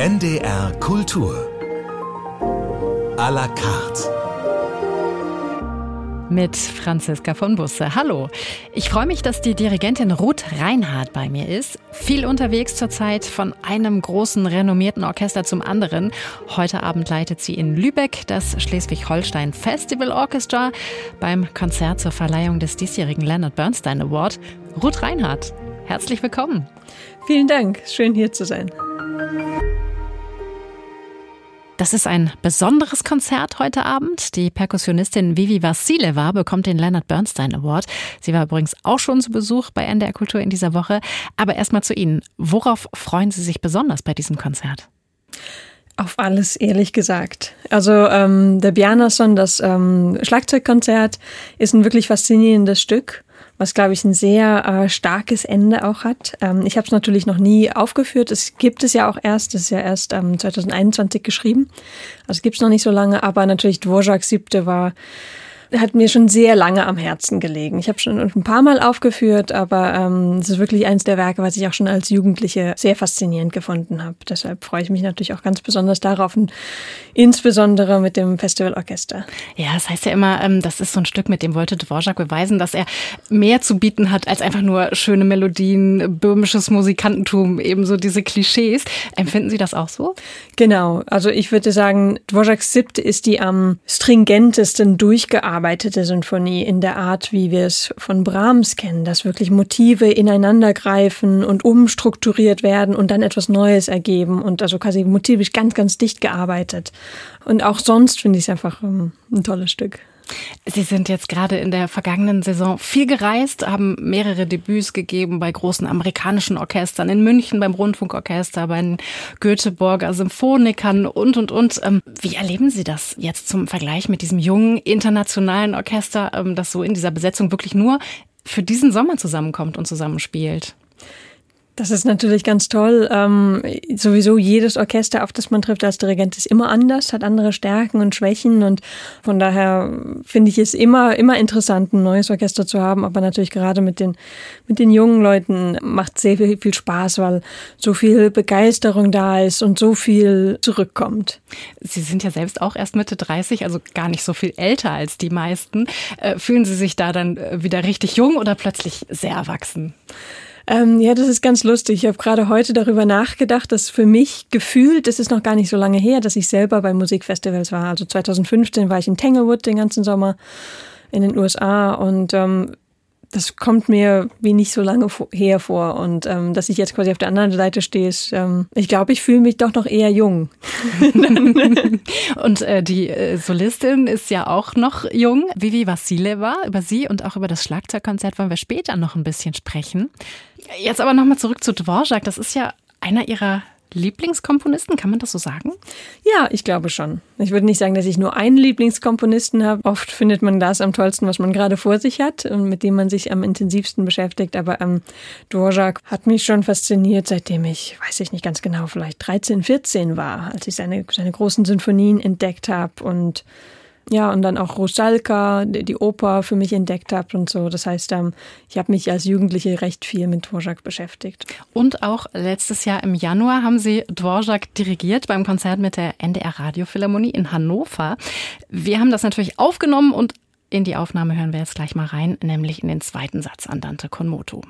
NDR Kultur. À la carte. Mit Franziska von Busse. Hallo. Ich freue mich, dass die Dirigentin Ruth Reinhardt bei mir ist. Viel unterwegs zurzeit von einem großen renommierten Orchester zum anderen. Heute Abend leitet sie in Lübeck das Schleswig-Holstein Festival Orchestra beim Konzert zur Verleihung des diesjährigen Leonard Bernstein Award. Ruth Reinhardt, herzlich willkommen. Vielen Dank. Schön hier zu sein. Das ist ein besonderes Konzert heute Abend. Die Perkussionistin Vivi Vassileva bekommt den Leonard Bernstein Award. Sie war übrigens auch schon zu Besuch bei NDR Kultur in dieser Woche. Aber erstmal zu Ihnen. Worauf freuen Sie sich besonders bei diesem Konzert? Auf alles, ehrlich gesagt. Also ähm, der Bjarnason, das ähm, Schlagzeugkonzert, ist ein wirklich faszinierendes Stück was, glaube ich, ein sehr äh, starkes Ende auch hat. Ähm, ich habe es natürlich noch nie aufgeführt. Es gibt es ja auch erst, es ist ja erst ähm, 2021 geschrieben. Also gibt es noch nicht so lange, aber natürlich Dvorak siebte war hat mir schon sehr lange am Herzen gelegen. Ich habe schon ein paar Mal aufgeführt, aber ähm, es ist wirklich eines der Werke, was ich auch schon als Jugendliche sehr faszinierend gefunden habe. Deshalb freue ich mich natürlich auch ganz besonders darauf und insbesondere mit dem Festivalorchester. Ja, das heißt ja immer, ähm, das ist so ein Stück, mit dem wollte Dvorak beweisen, dass er mehr zu bieten hat als einfach nur schöne Melodien, böhmisches Musikantentum, ebenso diese Klischees. Empfinden Sie das auch so? Genau. Also ich würde sagen, Dvoraks siebte ist die am stringentesten durchgearbeitet überarbeitete Sinfonie in der Art, wie wir es von Brahms kennen, dass wirklich Motive ineinandergreifen und umstrukturiert werden und dann etwas Neues ergeben und also quasi motivisch ganz, ganz dicht gearbeitet. Und auch sonst finde ich es einfach ähm, ein tolles Stück. Sie sind jetzt gerade in der vergangenen Saison viel gereist, haben mehrere Debüts gegeben bei großen amerikanischen Orchestern, in München beim Rundfunkorchester, bei den Göteborger Symphonikern und, und, und. Ähm, wie erleben Sie das jetzt zum Vergleich mit diesem jungen internationalen Orchester, ähm, das so in dieser Besetzung wirklich nur für diesen Sommer zusammenkommt und zusammenspielt? Das ist natürlich ganz toll. Ähm, sowieso jedes Orchester, auf das man trifft als Dirigent, ist immer anders, hat andere Stärken und Schwächen und von daher finde ich es immer, immer interessant, ein neues Orchester zu haben. Aber natürlich gerade mit den, mit den jungen Leuten macht sehr viel, viel Spaß, weil so viel Begeisterung da ist und so viel zurückkommt. Sie sind ja selbst auch erst Mitte 30, also gar nicht so viel älter als die meisten. Äh, fühlen Sie sich da dann äh, wieder richtig jung oder plötzlich sehr erwachsen? Ähm, ja, das ist ganz lustig. Ich habe gerade heute darüber nachgedacht, dass für mich gefühlt, das ist noch gar nicht so lange her, dass ich selber bei Musikfestivals war. Also 2015 war ich in Tanglewood den ganzen Sommer in den USA und ähm, das kommt mir wie nicht so lange her vor. Und ähm, dass ich jetzt quasi auf der anderen Seite stehe, ist, ähm, ich glaube, ich fühle mich doch noch eher jung. und äh, die äh, Solistin ist ja auch noch jung. Vivi Vassileva, über sie und auch über das Schlagzeugkonzert wollen wir später noch ein bisschen sprechen. Jetzt aber nochmal zurück zu Dvorak. Das ist ja einer ihrer Lieblingskomponisten, kann man das so sagen? Ja, ich glaube schon. Ich würde nicht sagen, dass ich nur einen Lieblingskomponisten habe. Oft findet man das am tollsten, was man gerade vor sich hat und mit dem man sich am intensivsten beschäftigt. Aber ähm, Dvorak hat mich schon fasziniert, seitdem ich, weiß ich nicht ganz genau, vielleicht 13, 14 war, als ich seine, seine großen Sinfonien entdeckt habe und ja, und dann auch Rusalka, die Oper für mich entdeckt habe und so. Das heißt, ähm, ich habe mich als Jugendliche recht viel mit Dvorak beschäftigt. Und auch letztes Jahr im Januar haben Sie Dvorak dirigiert beim Konzert mit der NDR Radiophilharmonie in Hannover. Wir haben das natürlich aufgenommen und in die Aufnahme hören wir jetzt gleich mal rein, nämlich in den zweiten Satz Andante con moto.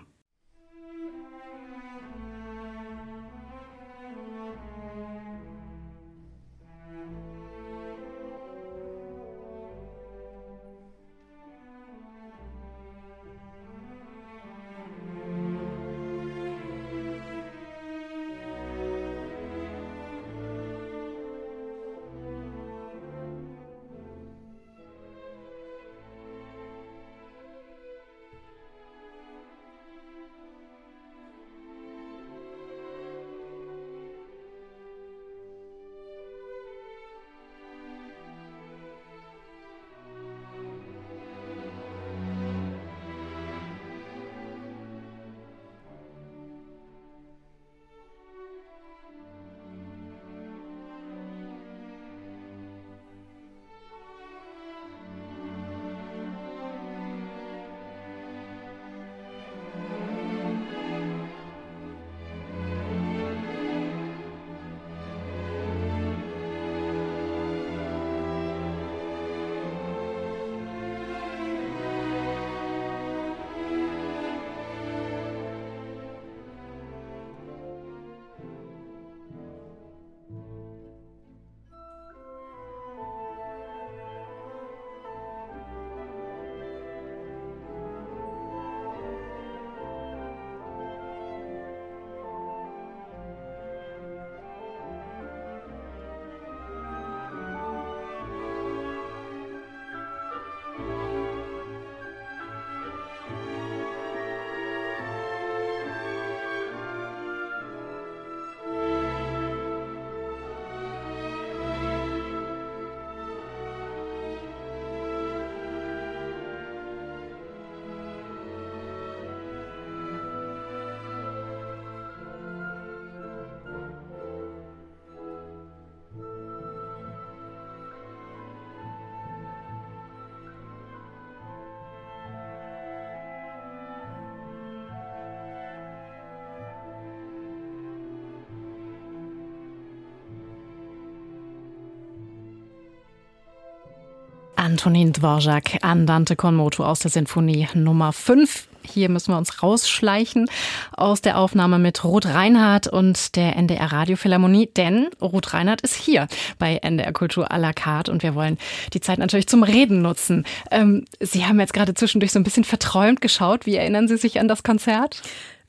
Antonin Dvorak, Andante con moto aus der Sinfonie Nummer 5. Hier müssen wir uns rausschleichen aus der Aufnahme mit Ruth Reinhardt und der NDR Radiophilharmonie, denn Ruth Reinhardt ist hier bei NDR Kultur à la carte und wir wollen die Zeit natürlich zum Reden nutzen. Ähm, Sie haben jetzt gerade zwischendurch so ein bisschen verträumt geschaut. Wie erinnern Sie sich an das Konzert?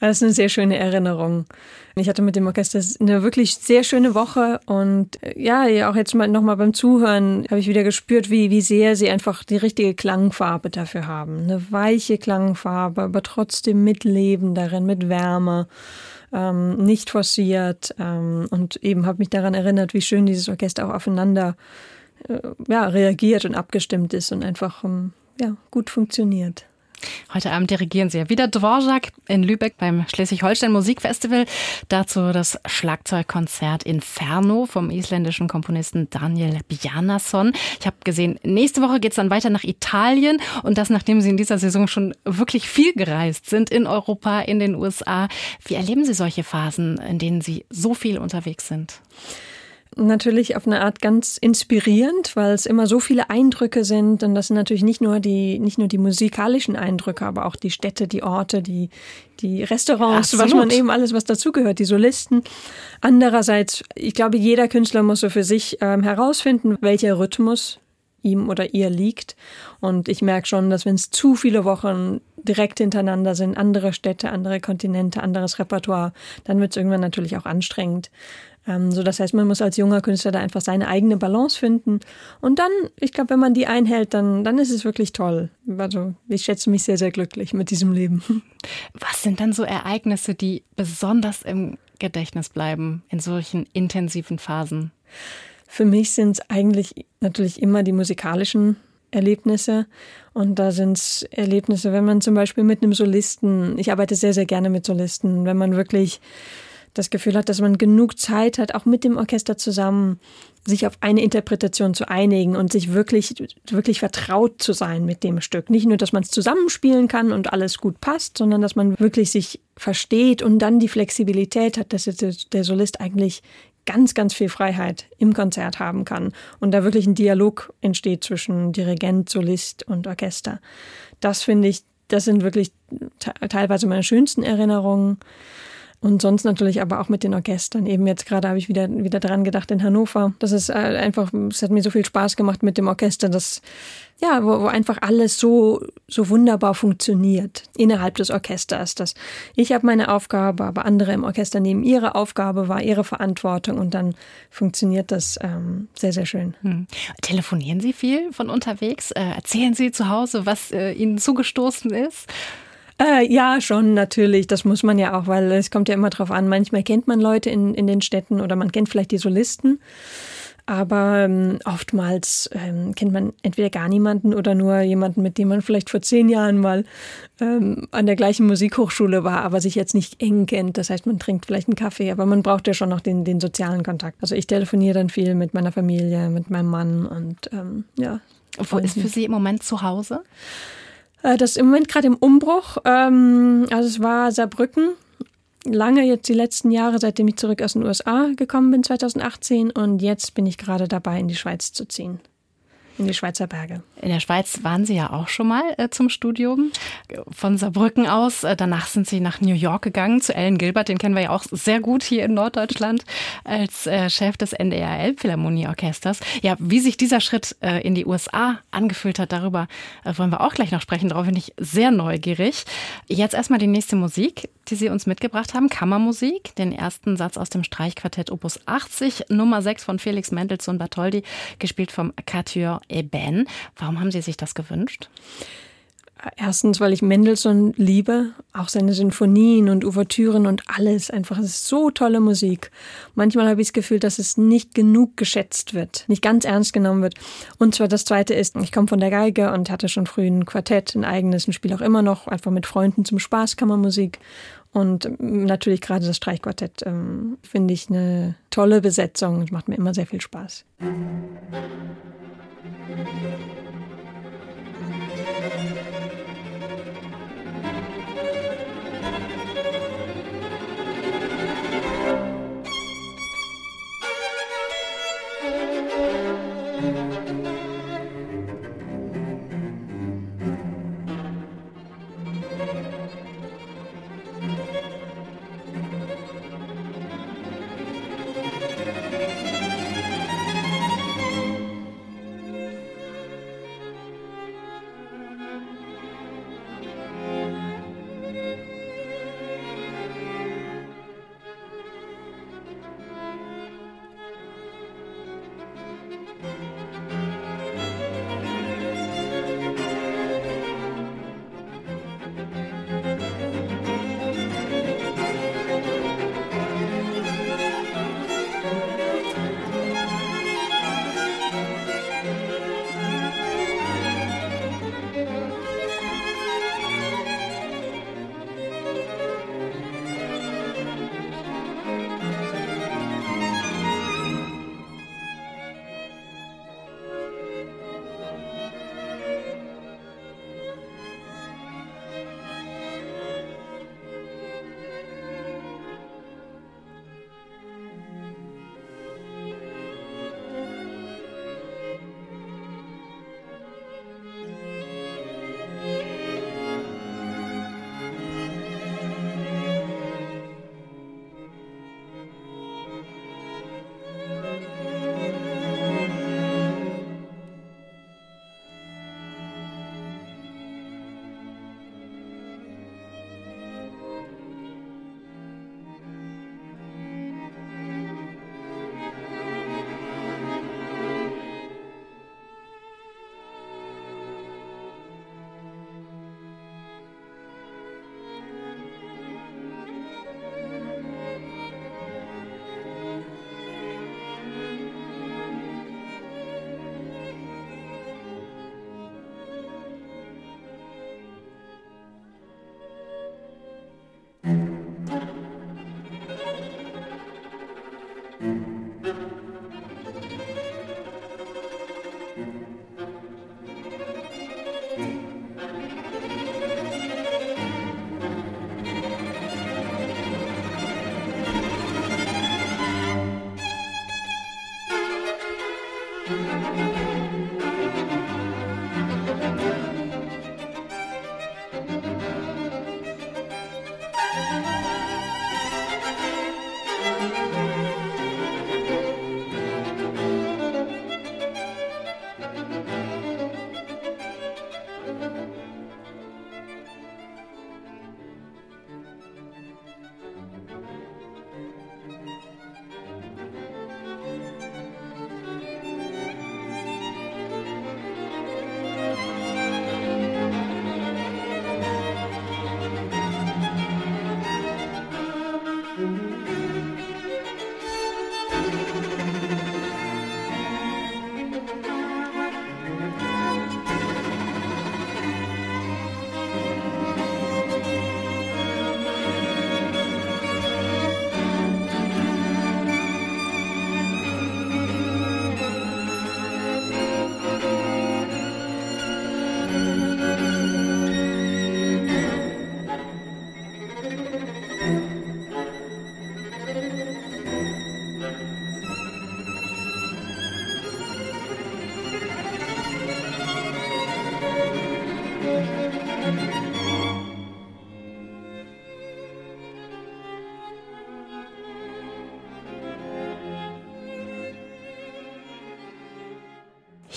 Das ist eine sehr schöne Erinnerung. Ich hatte mit dem Orchester eine wirklich sehr schöne Woche und äh, ja, auch jetzt mal nochmal beim Zuhören habe ich wieder gespürt, wie, wie sehr sie einfach die richtige Klangfarbe dafür haben. Eine weiche Klangfarbe, aber trotzdem mit Leben darin, mit Wärme. Ähm, nicht forciert ähm, und eben habe mich daran erinnert, wie schön dieses Orchester auch aufeinander äh, ja, reagiert und abgestimmt ist und einfach ähm, ja, gut funktioniert. Heute Abend dirigieren Sie ja wieder Dvorak in Lübeck beim Schleswig-Holstein Musikfestival. Dazu das Schlagzeugkonzert Inferno vom isländischen Komponisten Daniel Bjarnason. Ich habe gesehen, nächste Woche geht es dann weiter nach Italien und das, nachdem Sie in dieser Saison schon wirklich viel gereist sind in Europa, in den USA. Wie erleben Sie solche Phasen, in denen Sie so viel unterwegs sind? Natürlich auf eine Art ganz inspirierend, weil es immer so viele Eindrücke sind und das sind natürlich nicht nur die nicht nur die musikalischen Eindrücke, aber auch die Städte, die Orte, die die Restaurants, Absolut. was man eben alles was dazugehört, die Solisten. Andererseits, ich glaube, jeder Künstler muss so für sich ähm, herausfinden, welcher Rhythmus ihm oder ihr liegt. Und ich merke schon, dass wenn es zu viele Wochen direkt hintereinander sind, andere Städte, andere Kontinente, anderes Repertoire, dann wird es irgendwann natürlich auch anstrengend. Ähm, so das heißt, man muss als junger Künstler da einfach seine eigene Balance finden. Und dann, ich glaube, wenn man die einhält, dann, dann ist es wirklich toll. Also ich schätze mich sehr, sehr glücklich mit diesem Leben. Was sind dann so Ereignisse, die besonders im Gedächtnis bleiben in solchen intensiven Phasen? Für mich sind es eigentlich natürlich immer die musikalischen Erlebnisse. Und da sind es Erlebnisse, wenn man zum Beispiel mit einem Solisten, ich arbeite sehr, sehr gerne mit Solisten, wenn man wirklich das Gefühl hat, dass man genug Zeit hat, auch mit dem Orchester zusammen sich auf eine Interpretation zu einigen und sich wirklich, wirklich vertraut zu sein mit dem Stück. Nicht nur, dass man es zusammenspielen kann und alles gut passt, sondern dass man wirklich sich versteht und dann die Flexibilität hat, dass der Solist eigentlich ganz, ganz viel Freiheit im Konzert haben kann und da wirklich ein Dialog entsteht zwischen Dirigent, Solist und Orchester. Das finde ich, das sind wirklich teilweise meine schönsten Erinnerungen. Und sonst natürlich aber auch mit den Orchestern. Eben jetzt gerade habe ich wieder, wieder dran gedacht in Hannover. Das ist äh, einfach, es hat mir so viel Spaß gemacht mit dem Orchester, das, ja, wo, wo einfach alles so, so wunderbar funktioniert innerhalb des Orchesters. Das, ich habe meine Aufgabe, aber andere im Orchester nehmen ihre Aufgabe, war ihre Verantwortung und dann funktioniert das ähm, sehr, sehr schön. Hm. Telefonieren Sie viel von unterwegs? Äh, erzählen Sie zu Hause, was äh, Ihnen zugestoßen ist? Äh, ja, schon, natürlich. Das muss man ja auch, weil es kommt ja immer drauf an. Manchmal kennt man Leute in, in den Städten oder man kennt vielleicht die Solisten. Aber ähm, oftmals ähm, kennt man entweder gar niemanden oder nur jemanden, mit dem man vielleicht vor zehn Jahren mal ähm, an der gleichen Musikhochschule war, aber sich jetzt nicht eng kennt. Das heißt, man trinkt vielleicht einen Kaffee, aber man braucht ja schon noch den, den sozialen Kontakt. Also ich telefoniere dann viel mit meiner Familie, mit meinem Mann und ähm, ja. Wo ist für Sie im Moment zu Hause? Äh, das ist im Moment gerade im Umbruch. Ähm, also es war Saarbrücken. Lange jetzt die letzten Jahre, seitdem ich zurück aus den USA gekommen bin, 2018. Und jetzt bin ich gerade dabei, in die Schweiz zu ziehen in die Schweizer Berge. In der Schweiz waren Sie ja auch schon mal äh, zum Studium von Saarbrücken aus. Äh, danach sind Sie nach New York gegangen zu Alan Gilbert, den kennen wir ja auch sehr gut hier in Norddeutschland als äh, Chef des NDR Elbphilharmonieorchesters. Ja, wie sich dieser Schritt äh, in die USA angefühlt hat, darüber äh, wollen wir auch gleich noch sprechen. Darauf bin ich sehr neugierig. Jetzt erstmal die nächste Musik, die Sie uns mitgebracht haben, Kammermusik, den ersten Satz aus dem Streichquartett Opus 80, Nummer 6 von Felix Mendelssohn Bartholdy, gespielt vom Couture Eben. Warum haben Sie sich das gewünscht? Erstens, weil ich Mendelssohn liebe, auch seine Sinfonien und Ouvertüren und alles. Einfach, es ist so tolle Musik. Manchmal habe ich das Gefühl, dass es nicht genug geschätzt wird, nicht ganz ernst genommen wird. Und zwar das Zweite ist, ich komme von der Geige und hatte schon früh ein Quartett, ein eigenes, und spiele auch immer noch, einfach mit Freunden zum Spaß Kammermusik. Und natürlich gerade das Streichquartett ähm, finde ich eine tolle Besetzung. Es macht mir immer sehr viel Spaß. Thank you.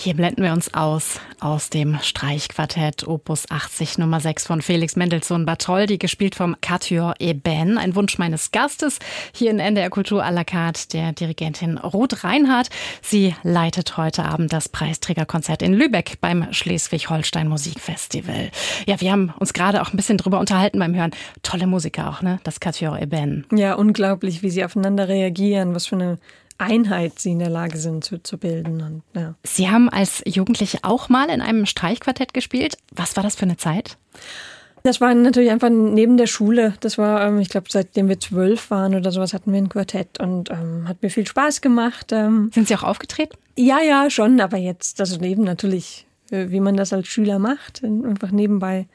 Hier blenden wir uns aus aus dem Streichquartett Opus 80 Nummer 6 von Felix Mendelssohn Bartholdy, gespielt vom Quatuor Eben. Ein Wunsch meines Gastes hier in NDR Kultur à la carte, der Dirigentin Ruth Reinhardt. Sie leitet heute Abend das Preisträgerkonzert in Lübeck beim Schleswig-Holstein Musikfestival. Ja, wir haben uns gerade auch ein bisschen drüber unterhalten beim Hören. Tolle Musiker auch, ne? Das Quatuor Eben. Ja, unglaublich, wie sie aufeinander reagieren, was für eine Einheit sie in der Lage sind zu, zu bilden. Und, ja. Sie haben als Jugendliche auch mal in einem Streichquartett gespielt. Was war das für eine Zeit? Das war natürlich einfach neben der Schule. Das war, ähm, ich glaube, seitdem wir zwölf waren oder sowas hatten wir ein Quartett und ähm, hat mir viel Spaß gemacht. Ähm. Sind Sie auch aufgetreten? Ja, ja, schon, aber jetzt, also neben natürlich, äh, wie man das als Schüler macht, einfach nebenbei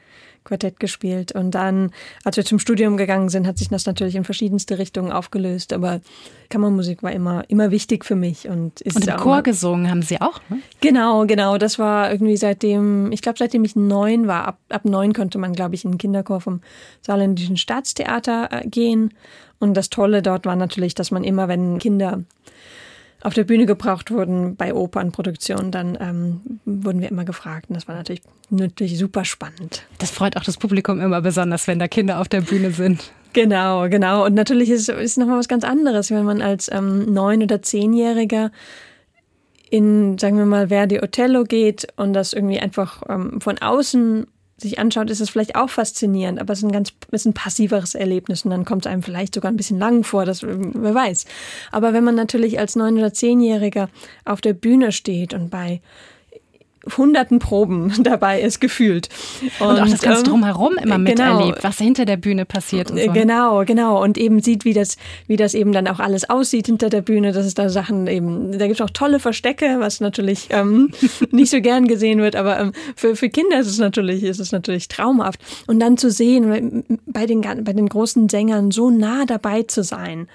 Quartett gespielt. Und dann, als wir zum Studium gegangen sind, hat sich das natürlich in verschiedenste Richtungen aufgelöst. Aber Kammermusik war immer, immer wichtig für mich. Und, ist und im Chor gesungen haben Sie auch? Ne? Genau, genau. Das war irgendwie seitdem, ich glaube, seitdem ich neun war. Ab, ab neun konnte man, glaube ich, in den Kinderchor vom Saarländischen Staatstheater äh, gehen. Und das Tolle dort war natürlich, dass man immer, wenn Kinder auf der Bühne gebraucht wurden bei Opernproduktionen, dann ähm, wurden wir immer gefragt. Und das war natürlich, natürlich super spannend. Das freut auch das Publikum immer besonders, wenn da Kinder auf der Bühne sind. Genau, genau. Und natürlich ist es nochmal was ganz anderes, wenn man als ähm, neun- oder zehnjähriger in, sagen wir mal, Verdi Othello geht und das irgendwie einfach ähm, von außen sich anschaut, ist es vielleicht auch faszinierend, aber es ist ein ganz ist ein passiveres Erlebnis und dann kommt es einem vielleicht sogar ein bisschen lang vor, das wer weiß. Aber wenn man natürlich als neun- oder zehnjähriger auf der Bühne steht und bei hunderten Proben dabei ist gefühlt. Und, und auch das ganze ähm, Drumherum immer genau, miterlebt, was hinter der Bühne passiert. Und so. Genau, genau. Und eben sieht, wie das, wie das eben dann auch alles aussieht hinter der Bühne. Das ist da Sachen eben, da gibt es auch tolle Verstecke, was natürlich ähm, nicht so gern gesehen wird, aber ähm, für, für Kinder ist es natürlich, ist es natürlich traumhaft. Und dann zu sehen, bei den, bei den großen Sängern so nah dabei zu sein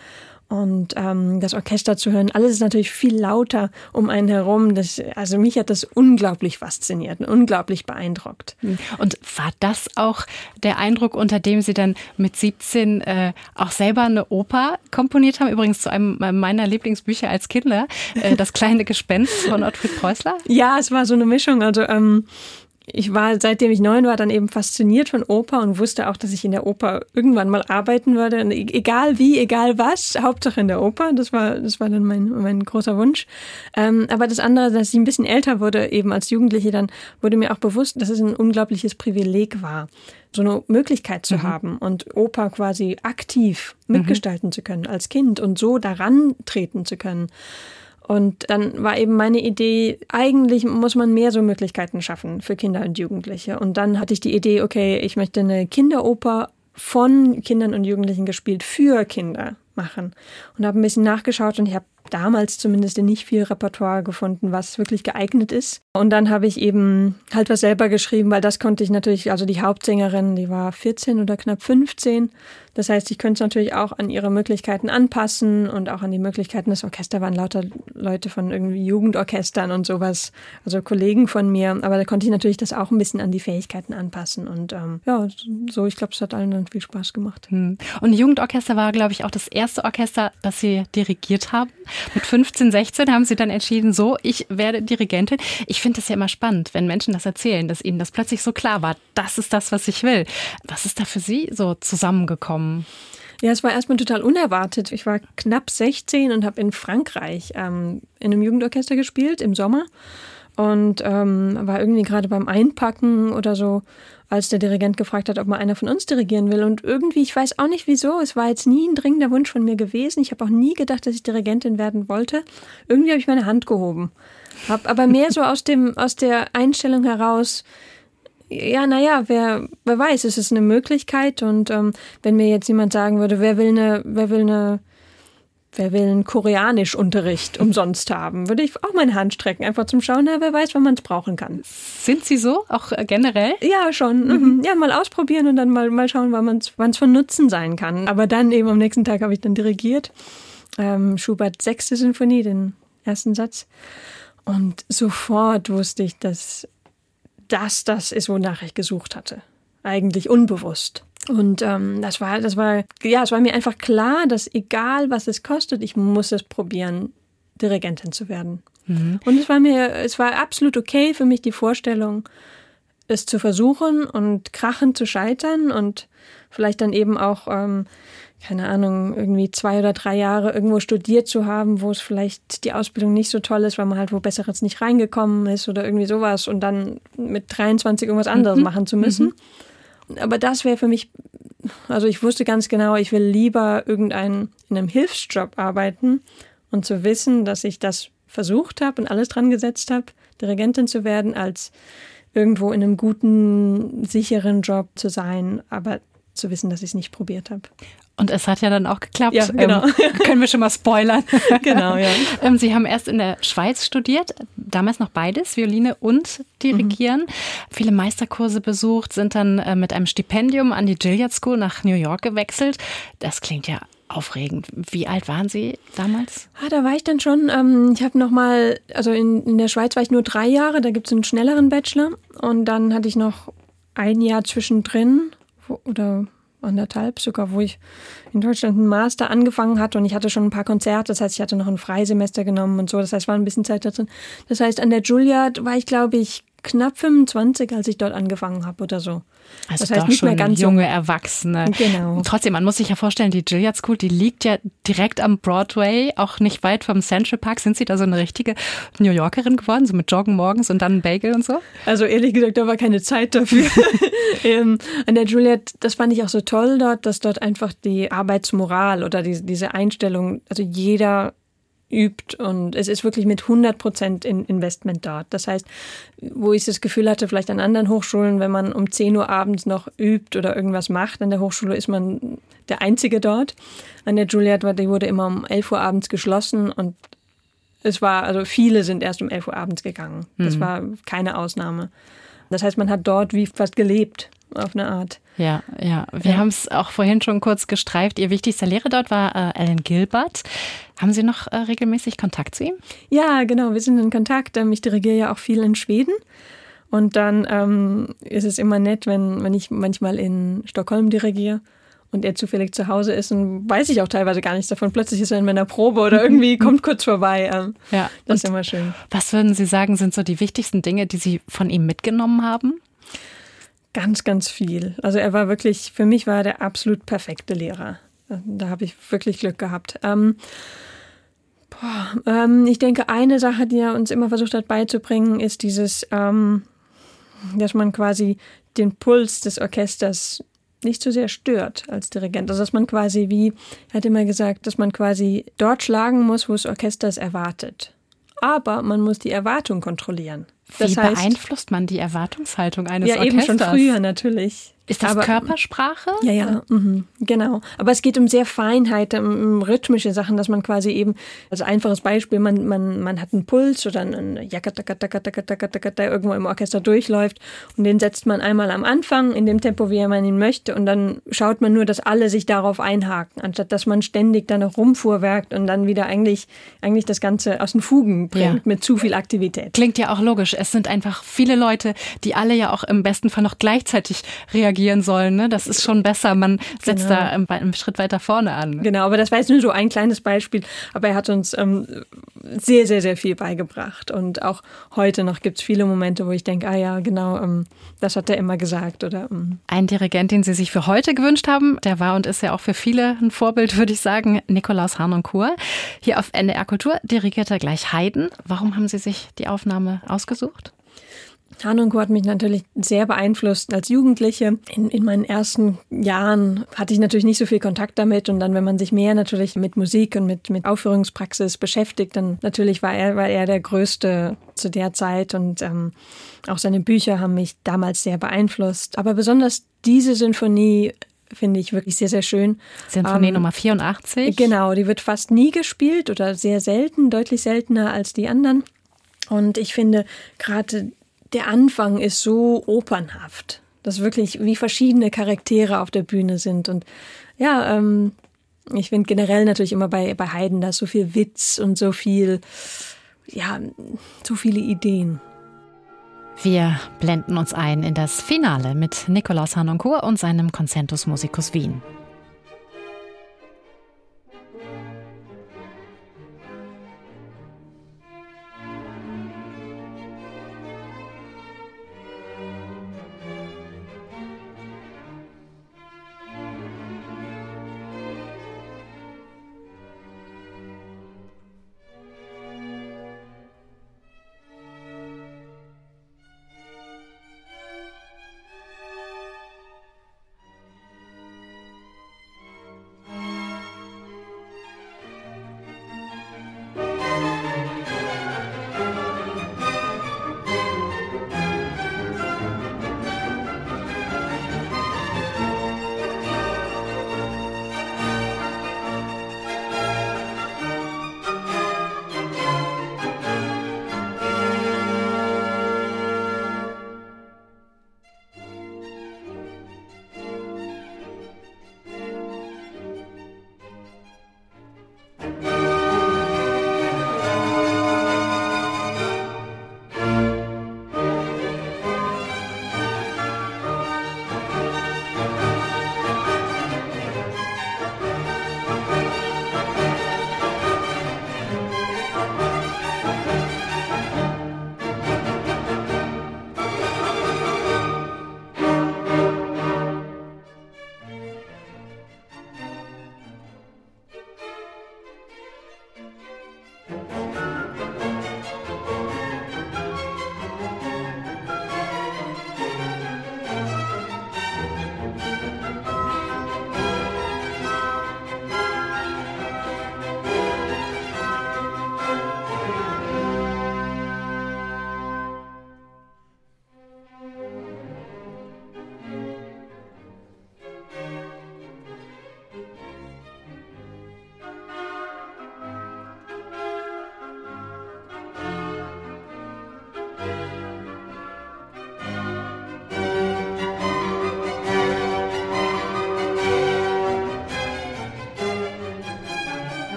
und ähm, das Orchester zu hören. Alles ist natürlich viel lauter um einen herum. Das, also mich hat das unglaublich fasziniert und unglaublich beeindruckt. Und war das auch der Eindruck, unter dem Sie dann mit 17 äh, auch selber eine Oper komponiert haben? Übrigens zu einem meiner Lieblingsbücher als Kinder, äh, Das kleine Gespenst von Ottfried Preußler. Ja, es war so eine Mischung. Also ähm, ich war, seitdem ich neun war, dann eben fasziniert von Oper und wusste auch, dass ich in der Oper irgendwann mal arbeiten würde. Und e-, egal wie, egal was, Hauptsache in der Oper. Das war, das war dann mein, mein großer Wunsch. Ähm, aber das andere, dass ich ein bisschen älter wurde, eben als Jugendliche, dann wurde mir auch bewusst, dass es ein unglaubliches Privileg war, so eine Möglichkeit zu mhm. haben und Oper quasi aktiv mitgestalten mhm. zu können als Kind und so daran treten zu können. Und dann war eben meine Idee, eigentlich muss man mehr so Möglichkeiten schaffen für Kinder und Jugendliche. Und dann hatte ich die Idee, okay, ich möchte eine Kinderoper von Kindern und Jugendlichen gespielt für Kinder machen. Und habe ein bisschen nachgeschaut und ich habe damals zumindest nicht viel Repertoire gefunden, was wirklich geeignet ist. Und dann habe ich eben halt was selber geschrieben, weil das konnte ich natürlich, also die Hauptsängerin, die war 14 oder knapp 15 das heißt, ich könnte es natürlich auch an ihre Möglichkeiten anpassen und auch an die Möglichkeiten des Orchesters waren lauter Leute von irgendwie Jugendorchestern und sowas, also Kollegen von mir. Aber da konnte ich natürlich das auch ein bisschen an die Fähigkeiten anpassen. Und ähm, ja, so, ich glaube, es hat allen dann viel Spaß gemacht. Hm. Und Jugendorchester war, glaube ich, auch das erste Orchester, das Sie dirigiert haben. Mit 15, 16 haben Sie dann entschieden, so, ich werde Dirigentin. Ich finde es ja immer spannend, wenn Menschen das erzählen, dass ihnen das plötzlich so klar war, das ist das, was ich will. Was ist da für Sie so zusammengekommen? Bekommen? Ja, es war erstmal total unerwartet. Ich war knapp 16 und habe in Frankreich ähm, in einem Jugendorchester gespielt im Sommer und ähm, war irgendwie gerade beim Einpacken oder so, als der Dirigent gefragt hat, ob mal einer von uns dirigieren will. Und irgendwie, ich weiß auch nicht wieso, es war jetzt nie ein dringender Wunsch von mir gewesen. Ich habe auch nie gedacht, dass ich Dirigentin werden wollte. Irgendwie habe ich meine Hand gehoben. Hab aber mehr so aus dem aus der Einstellung heraus, ja, naja, wer, wer weiß, es ist eine Möglichkeit. Und ähm, wenn mir jetzt jemand sagen würde, wer will eine, wer will eine, wer will einen Koreanischunterricht umsonst haben, würde ich auch meine Hand strecken, einfach zum Schauen, na, wer weiß, wann man es brauchen kann. Sind Sie so, auch äh, generell? Ja, schon. Mhm. mhm. Ja, mal ausprobieren und dann mal, mal schauen, wann es von Nutzen sein kann. Aber dann eben am nächsten Tag habe ich dann dirigiert. Ähm, Schubert sechste Sinfonie, den ersten Satz. Und sofort wusste ich, dass das das ist, wonach ich gesucht hatte. Eigentlich unbewusst. Und ähm, das war, das war, ja, es war mir einfach klar, dass egal was es kostet, ich muss es probieren, Dirigentin zu werden. Mhm. Und es war mir, es war absolut okay für mich die Vorstellung, es zu versuchen und krachend zu scheitern und vielleicht dann eben auch ähm, keine Ahnung, irgendwie zwei oder drei Jahre irgendwo studiert zu haben, wo es vielleicht die Ausbildung nicht so toll ist, weil man halt wo Besseres nicht reingekommen ist oder irgendwie sowas und dann mit 23 irgendwas anderes mhm. machen zu müssen. Mhm. Aber das wäre für mich, also ich wusste ganz genau, ich will lieber irgendeinen in einem Hilfsjob arbeiten und zu wissen, dass ich das versucht habe und alles dran gesetzt habe, Dirigentin zu werden, als irgendwo in einem guten, sicheren Job zu sein, aber zu wissen, dass ich es nicht probiert habe. Und es hat ja dann auch geklappt. Ja, genau. Ähm, können wir schon mal spoilern. genau, ja. Ähm, Sie haben erst in der Schweiz studiert, damals noch beides, Violine und Dirigieren. Mhm. Viele Meisterkurse besucht, sind dann äh, mit einem Stipendium an die Gilliard School nach New York gewechselt. Das klingt ja aufregend. Wie alt waren Sie damals? Ah, da war ich dann schon. Ähm, ich habe noch mal, also in, in der Schweiz war ich nur drei Jahre. Da gibt es einen schnelleren Bachelor und dann hatte ich noch ein Jahr zwischendrin oder anderthalb sogar, wo ich in Deutschland einen Master angefangen hatte und ich hatte schon ein paar Konzerte, das heißt, ich hatte noch ein Freisemester genommen und so, das heißt, war ein bisschen Zeit da drin. Das heißt, an der Juilliard war ich, glaube ich, knapp 25, als ich dort angefangen habe oder so. Also das heißt doch nicht schon mehr ganz junge jung. Erwachsene. Genau. Trotzdem, man muss sich ja vorstellen, die Gilliard School, die liegt ja direkt am Broadway, auch nicht weit vom Central Park. Sind Sie da so eine richtige New Yorkerin geworden, so mit Joggen morgens und dann Bagel und so? Also ehrlich gesagt, da war keine Zeit dafür. ähm, an der Juilliard, das fand ich auch so toll dort, dass dort einfach die Arbeitsmoral oder die, diese Einstellung, also jeder übt und es ist wirklich mit 100 Prozent Investment dort. Das heißt, wo ich das Gefühl hatte, vielleicht an anderen Hochschulen, wenn man um 10 Uhr abends noch übt oder irgendwas macht, an der Hochschule ist man der Einzige dort. An der Juilliard, die wurde immer um 11 Uhr abends geschlossen und es war, also viele sind erst um 11 Uhr abends gegangen. Das mhm. war keine Ausnahme. Das heißt, man hat dort wie fast gelebt auf eine Art. Ja, ja. Wir ja. haben es auch vorhin schon kurz gestreift. Ihr wichtigster Lehrer dort war äh, Alan Gilbert. Haben Sie noch äh, regelmäßig Kontakt zu ihm? Ja, genau. Wir sind in Kontakt. Ähm, ich dirigiere ja auch viel in Schweden. Und dann ähm, ist es immer nett, wenn, wenn ich manchmal in Stockholm dirigiere und er zufällig zu Hause ist und weiß ich auch teilweise gar nichts davon. Plötzlich ist er in meiner Probe oder irgendwie kommt kurz vorbei. Ähm, ja, das ist immer schön. Was würden Sie sagen, sind so die wichtigsten Dinge, die Sie von ihm mitgenommen haben? Ganz, ganz viel. Also er war wirklich, für mich war er der absolut perfekte Lehrer. Da habe ich wirklich Glück gehabt. Ähm, boah, ähm, ich denke, eine Sache, die er uns immer versucht hat beizubringen, ist dieses, ähm, dass man quasi den Puls des Orchesters nicht zu sehr stört als Dirigent. Also dass man quasi wie, er hat immer gesagt, dass man quasi dort schlagen muss, wo das Orchester es erwartet. Aber man muss die Erwartung kontrollieren. Das Wie heißt, beeinflusst man die Erwartungshaltung eines ja, Orchesters? Ja, eben schon früher natürlich. Ist das Aber- Körpersprache? Ja, ja, mhm, genau. Aber es geht um sehr Feinheit, um, um rhythmische Sachen, dass man quasi eben, als einfaches Beispiel, man, man, man hat einen Puls oder einen Jakatakatakatakatakataka, der irgendwo im Orchester durchläuft und den setzt man einmal am Anfang in dem Tempo, wie man ihn möchte und dann schaut man nur, dass alle sich darauf einhaken, anstatt dass man ständig dann noch rumfuhrwerkt und dann wieder eigentlich, eigentlich das Ganze aus den Fugen bringt Ja. mit zu viel Aktivität. Klingt ja auch logisch. Es sind einfach viele Leute, die alle ja auch im besten Fall noch gleichzeitig reagieren sollen. Ne? Das ist schon besser. Man setzt Genau. da im- einen Schritt weiter vorne an. Genau, aber das war jetzt nur so ein kleines Beispiel. Aber er hat uns ähm, sehr, sehr, sehr viel beigebracht. Und auch heute noch gibt es viele Momente, wo ich denke, ah ja, genau, ähm, das hat er immer gesagt. Oder ähm, Ein Dirigent, den Sie sich für heute gewünscht haben, der war und ist ja auch für viele ein Vorbild, würde ich sagen, Nikolaus Harnoncourt. Hier auf NDR Kultur dirigiert er gleich Haydn. Warum haben Sie sich die Aufnahme ausgesucht? Hanunko hat mich natürlich sehr beeinflusst als Jugendliche. In, in meinen ersten Jahren hatte ich natürlich nicht so viel Kontakt damit und dann, wenn man sich mehr natürlich mit Musik und mit, mit Aufführungspraxis beschäftigt, dann natürlich war er, war er der Größte zu der Zeit und ähm, auch seine Bücher haben mich damals sehr beeinflusst. Aber besonders diese Sinfonie finde ich wirklich sehr, sehr schön. Sinfonie Ähm, Nummer 84. Genau, die wird fast nie gespielt oder sehr selten, deutlich seltener als die anderen. Und ich finde, gerade der Anfang ist so opernhaft, dass wirklich wie verschiedene Charaktere auf der Bühne sind. Und ja, ähm, ich finde generell natürlich immer bei, bei Haydn, da so viel Witz und so viel, ja, so viele Ideen. Wir blenden uns ein in das Finale mit Nikolaus Harnoncourt und seinem Concentus Musicus Wien.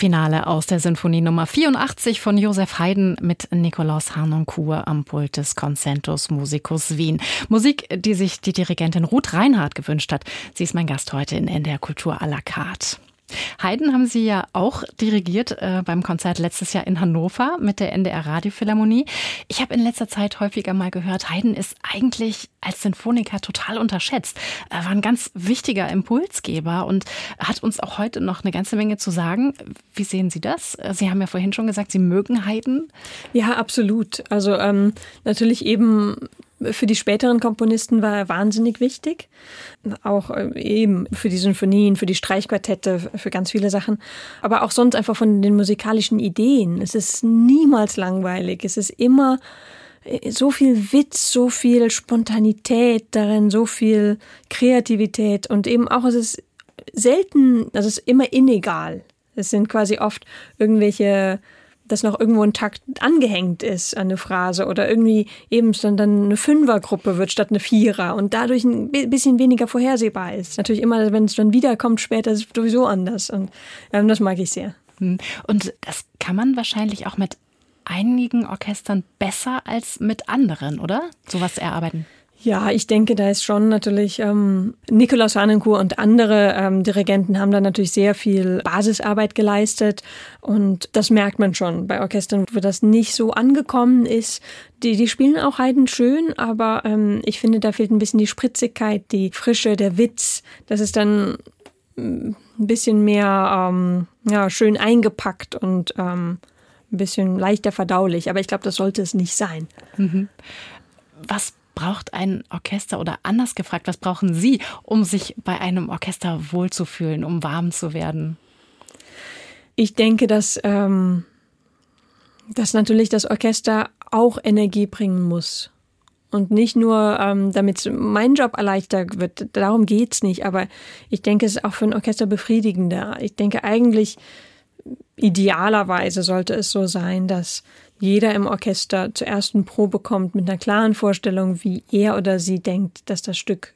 Finale aus der Sinfonie Nummer 84 von Josef Haydn mit Nikolaus Harnoncourt am Pult des Concentus Musicus Wien. Musik, die sich die Dirigentin Ruth Reinhardt gewünscht hat. Sie ist mein Gast heute in NDR Kultur à la carte. Haydn haben Sie ja auch dirigiert äh, beim Konzert letztes Jahr in Hannover mit der NDR Radiophilharmonie. Ich habe in letzter Zeit häufiger mal gehört, Haydn ist eigentlich als Sinfoniker total unterschätzt. Er war ein ganz wichtiger Impulsgeber und hat uns auch heute noch eine ganze Menge zu sagen. Wie sehen Sie das? Sie haben ja vorhin schon gesagt, Sie mögen Haydn. Ja, absolut. Also ähm, natürlich eben für die späteren Komponisten war er wahnsinnig wichtig. Auch äh, eben für die Sinfonien, für die Streichquartette, für ganz viele Sachen. Aber auch sonst einfach von den musikalischen Ideen. Es ist niemals langweilig. Es ist immer äh, so viel Witz, so viel Spontanität darin, so viel Kreativität und eben auch es ist selten, also es ist immer illegal. Es sind quasi oft irgendwelche dass noch irgendwo ein Takt angehängt ist an eine Phrase oder irgendwie eben dann eine Fünfergruppe wird statt eine Vierer und dadurch ein bisschen weniger vorhersehbar ist. Natürlich immer, wenn es dann wiederkommt später, ist es sowieso anders und ähm, das mag ich sehr. Hm. Und das kann man wahrscheinlich auch mit einigen Orchestern besser als mit anderen, oder? Sowas erarbeiten. Ja, ich denke, da ist schon natürlich ähm, Nikolaus Hanenkur und andere ähm, Dirigenten haben da natürlich sehr viel Basisarbeit geleistet und das merkt man schon bei Orchestern, wo das nicht so angekommen ist. Die, die spielen auch Haydn schön, aber ähm, ich finde, da fehlt ein bisschen die Spritzigkeit, die Frische, der Witz. Das ist dann mm, ein bisschen mehr ähm, ja, schön eingepackt und ähm, ein bisschen leichter verdaulich. Aber ich glaube, das sollte es nicht sein. Mhm. Was braucht ein Orchester oder anders gefragt, was brauchen Sie, um sich bei einem Orchester wohlzufühlen, um warm zu werden? Ich denke, dass, ähm, dass natürlich das Orchester auch Energie bringen muss. Und nicht nur, ähm, damit mein Job erleichtert wird, darum geht es nicht, aber ich denke, es ist auch für ein Orchester befriedigender. Ich denke eigentlich, idealerweise sollte es so sein, dass jeder im Orchester zur ersten Probe kommt mit einer klaren Vorstellung, wie er oder sie denkt, dass das Stück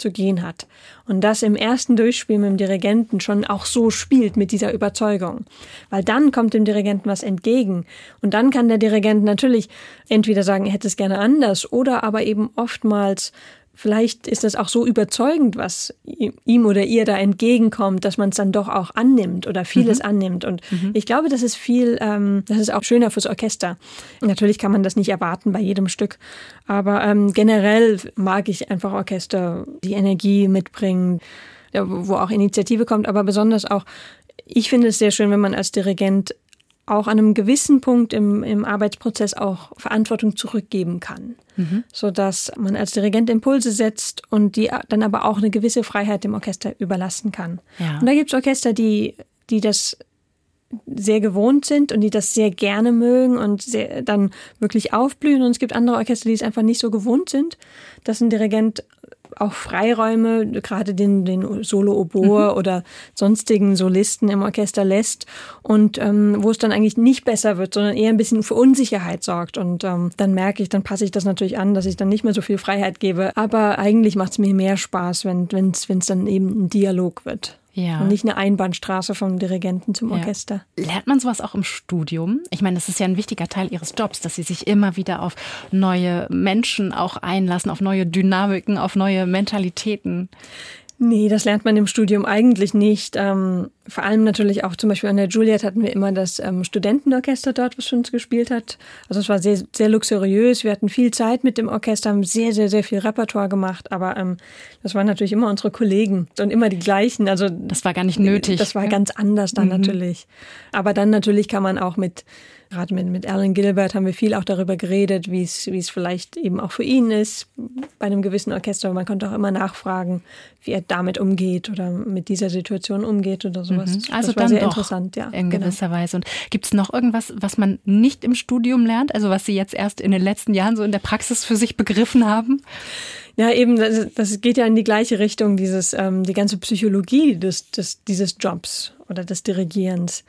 zu gehen hat. Und das im ersten Durchspiel mit dem Dirigenten schon auch so spielt mit dieser Überzeugung. Weil dann kommt dem Dirigenten was entgegen. Und dann kann der Dirigent natürlich entweder sagen, er hätte es gerne anders oder aber eben oftmals vielleicht ist das auch so überzeugend, was ihm oder ihr da entgegenkommt, dass man es dann doch auch annimmt oder vieles mhm. annimmt. Und mhm. ich glaube, das ist viel, ähm, das ist auch schöner fürs Orchester. Natürlich kann man das nicht erwarten bei jedem Stück, aber ähm, generell mag ich einfach Orchester, die Energie mitbringen, wo auch Initiative kommt, aber besonders auch ich finde es sehr schön, wenn man als Dirigent auch an einem gewissen Punkt im, im Arbeitsprozess auch Verantwortung zurückgeben kann, mhm. sodass man als Dirigent Impulse setzt und die dann aber auch eine gewisse Freiheit dem Orchester überlassen kann. Ja. Und da gibt es Orchester, die, die das sehr gewohnt sind und die das sehr gerne mögen und sehr, dann wirklich aufblühen. Und es gibt andere Orchester, die es einfach nicht so gewohnt sind, dass ein Dirigent auch Freiräume, gerade den, den Solo-Oboe mhm. oder sonstigen Solisten im Orchester lässt und ähm, wo es dann eigentlich nicht besser wird, sondern eher ein bisschen für Unsicherheit sorgt. Und ähm, dann merke ich, dann passe ich das natürlich an, dass ich dann nicht mehr so viel Freiheit gebe. Aber eigentlich macht es mir mehr Spaß, wenn es dann eben ein Dialog wird. Ja. Und nicht eine Einbahnstraße vom Dirigenten zum Orchester. Ja. Lernt man sowas auch im Studium? Ich meine, das ist ja ein wichtiger Teil Ihres Jobs, dass Sie sich immer wieder auf neue Menschen auch einlassen, auf neue Dynamiken, auf neue Mentalitäten. Nee, das lernt man im Studium eigentlich nicht. Ähm, vor allem natürlich auch zum Beispiel an der Juliet hatten wir immer das ähm, Studentenorchester dort, was für uns gespielt hat. Also es war sehr, sehr luxuriös. Wir hatten viel Zeit mit dem Orchester, haben sehr, sehr, sehr viel Repertoire gemacht. Aber ähm, das waren natürlich immer unsere Kollegen und immer die gleichen. Also das war gar nicht nötig. Das war ja? ganz anders dann mhm. natürlich. Aber dann natürlich kann man auch mit Gerade mit, mit Alan Gilbert haben wir viel auch darüber geredet, wie es, wie es vielleicht eben auch für ihn ist bei einem gewissen Orchester. Man konnte auch immer nachfragen, wie er damit umgeht oder mit dieser Situation umgeht oder sowas. Mhm. Also das war sehr interessant, ja. In genau. gewisser Weise. Und gibt es noch irgendwas, was man nicht im Studium lernt, also was Sie jetzt erst in den letzten Jahren so in der Praxis für sich begriffen haben? Ja, eben, das, das geht ja in die gleiche Richtung, dieses, ähm, die ganze Psychologie des, des, dieses Jobs oder des Dirigierens.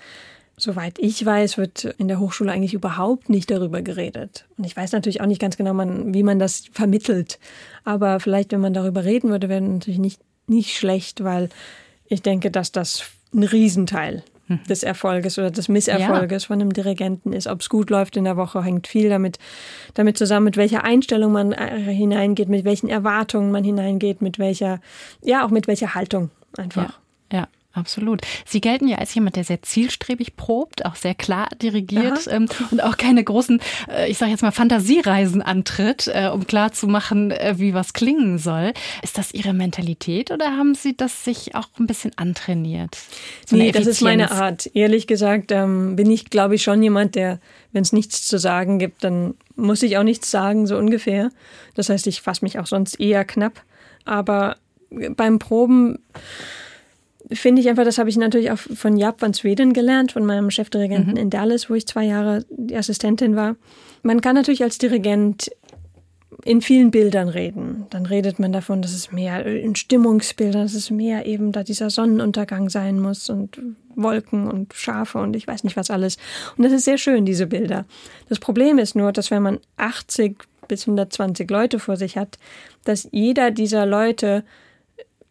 Soweit ich weiß, wird in der Hochschule eigentlich überhaupt nicht darüber geredet. Und ich weiß natürlich auch nicht ganz genau, wie man das vermittelt. Aber vielleicht, wenn man darüber reden würde, wäre natürlich nicht, nicht schlecht, weil ich denke, dass das ein Riesenteil des Erfolges oder des Misserfolges ja. von einem Dirigenten ist. Ob es gut läuft in der Woche, hängt viel damit, damit zusammen, mit welcher Einstellung man äh, hineingeht, mit welchen Erwartungen man hineingeht, mit welcher, ja, auch mit welcher Haltung einfach. Ja, ja. Absolut. Sie gelten ja als jemand, der sehr zielstrebig probt, auch sehr klar dirigiert ähm, und auch keine großen, äh, ich sage jetzt mal, Fantasiereisen antritt, äh, um klar zu machen, äh, wie was klingen soll. Ist das Ihre Mentalität oder haben Sie das sich auch ein bisschen antrainiert? So nee, das ist meine Art. Ehrlich gesagt ähm, bin ich, glaube ich, schon jemand, der, wenn es nichts zu sagen gibt, dann muss ich auch nichts sagen, so ungefähr. Das heißt, ich fasse mich auch sonst eher knapp. Aber beim Proben finde ich einfach, das habe ich natürlich auch von Jap van Sweden gelernt, von meinem Chefdirigenten mhm. in Dallas, wo ich zwei Jahre die Assistentin war. Man kann natürlich als Dirigent in vielen Bildern reden. Dann redet man davon, dass es mehr in Stimmungsbildern, dass es mehr eben da dieser Sonnenuntergang sein muss und Wolken und Schafe und ich weiß nicht was alles. Und das ist sehr schön, diese Bilder. Das Problem ist nur, dass wenn man 80 bis 120 Leute vor sich hat, dass jeder dieser Leute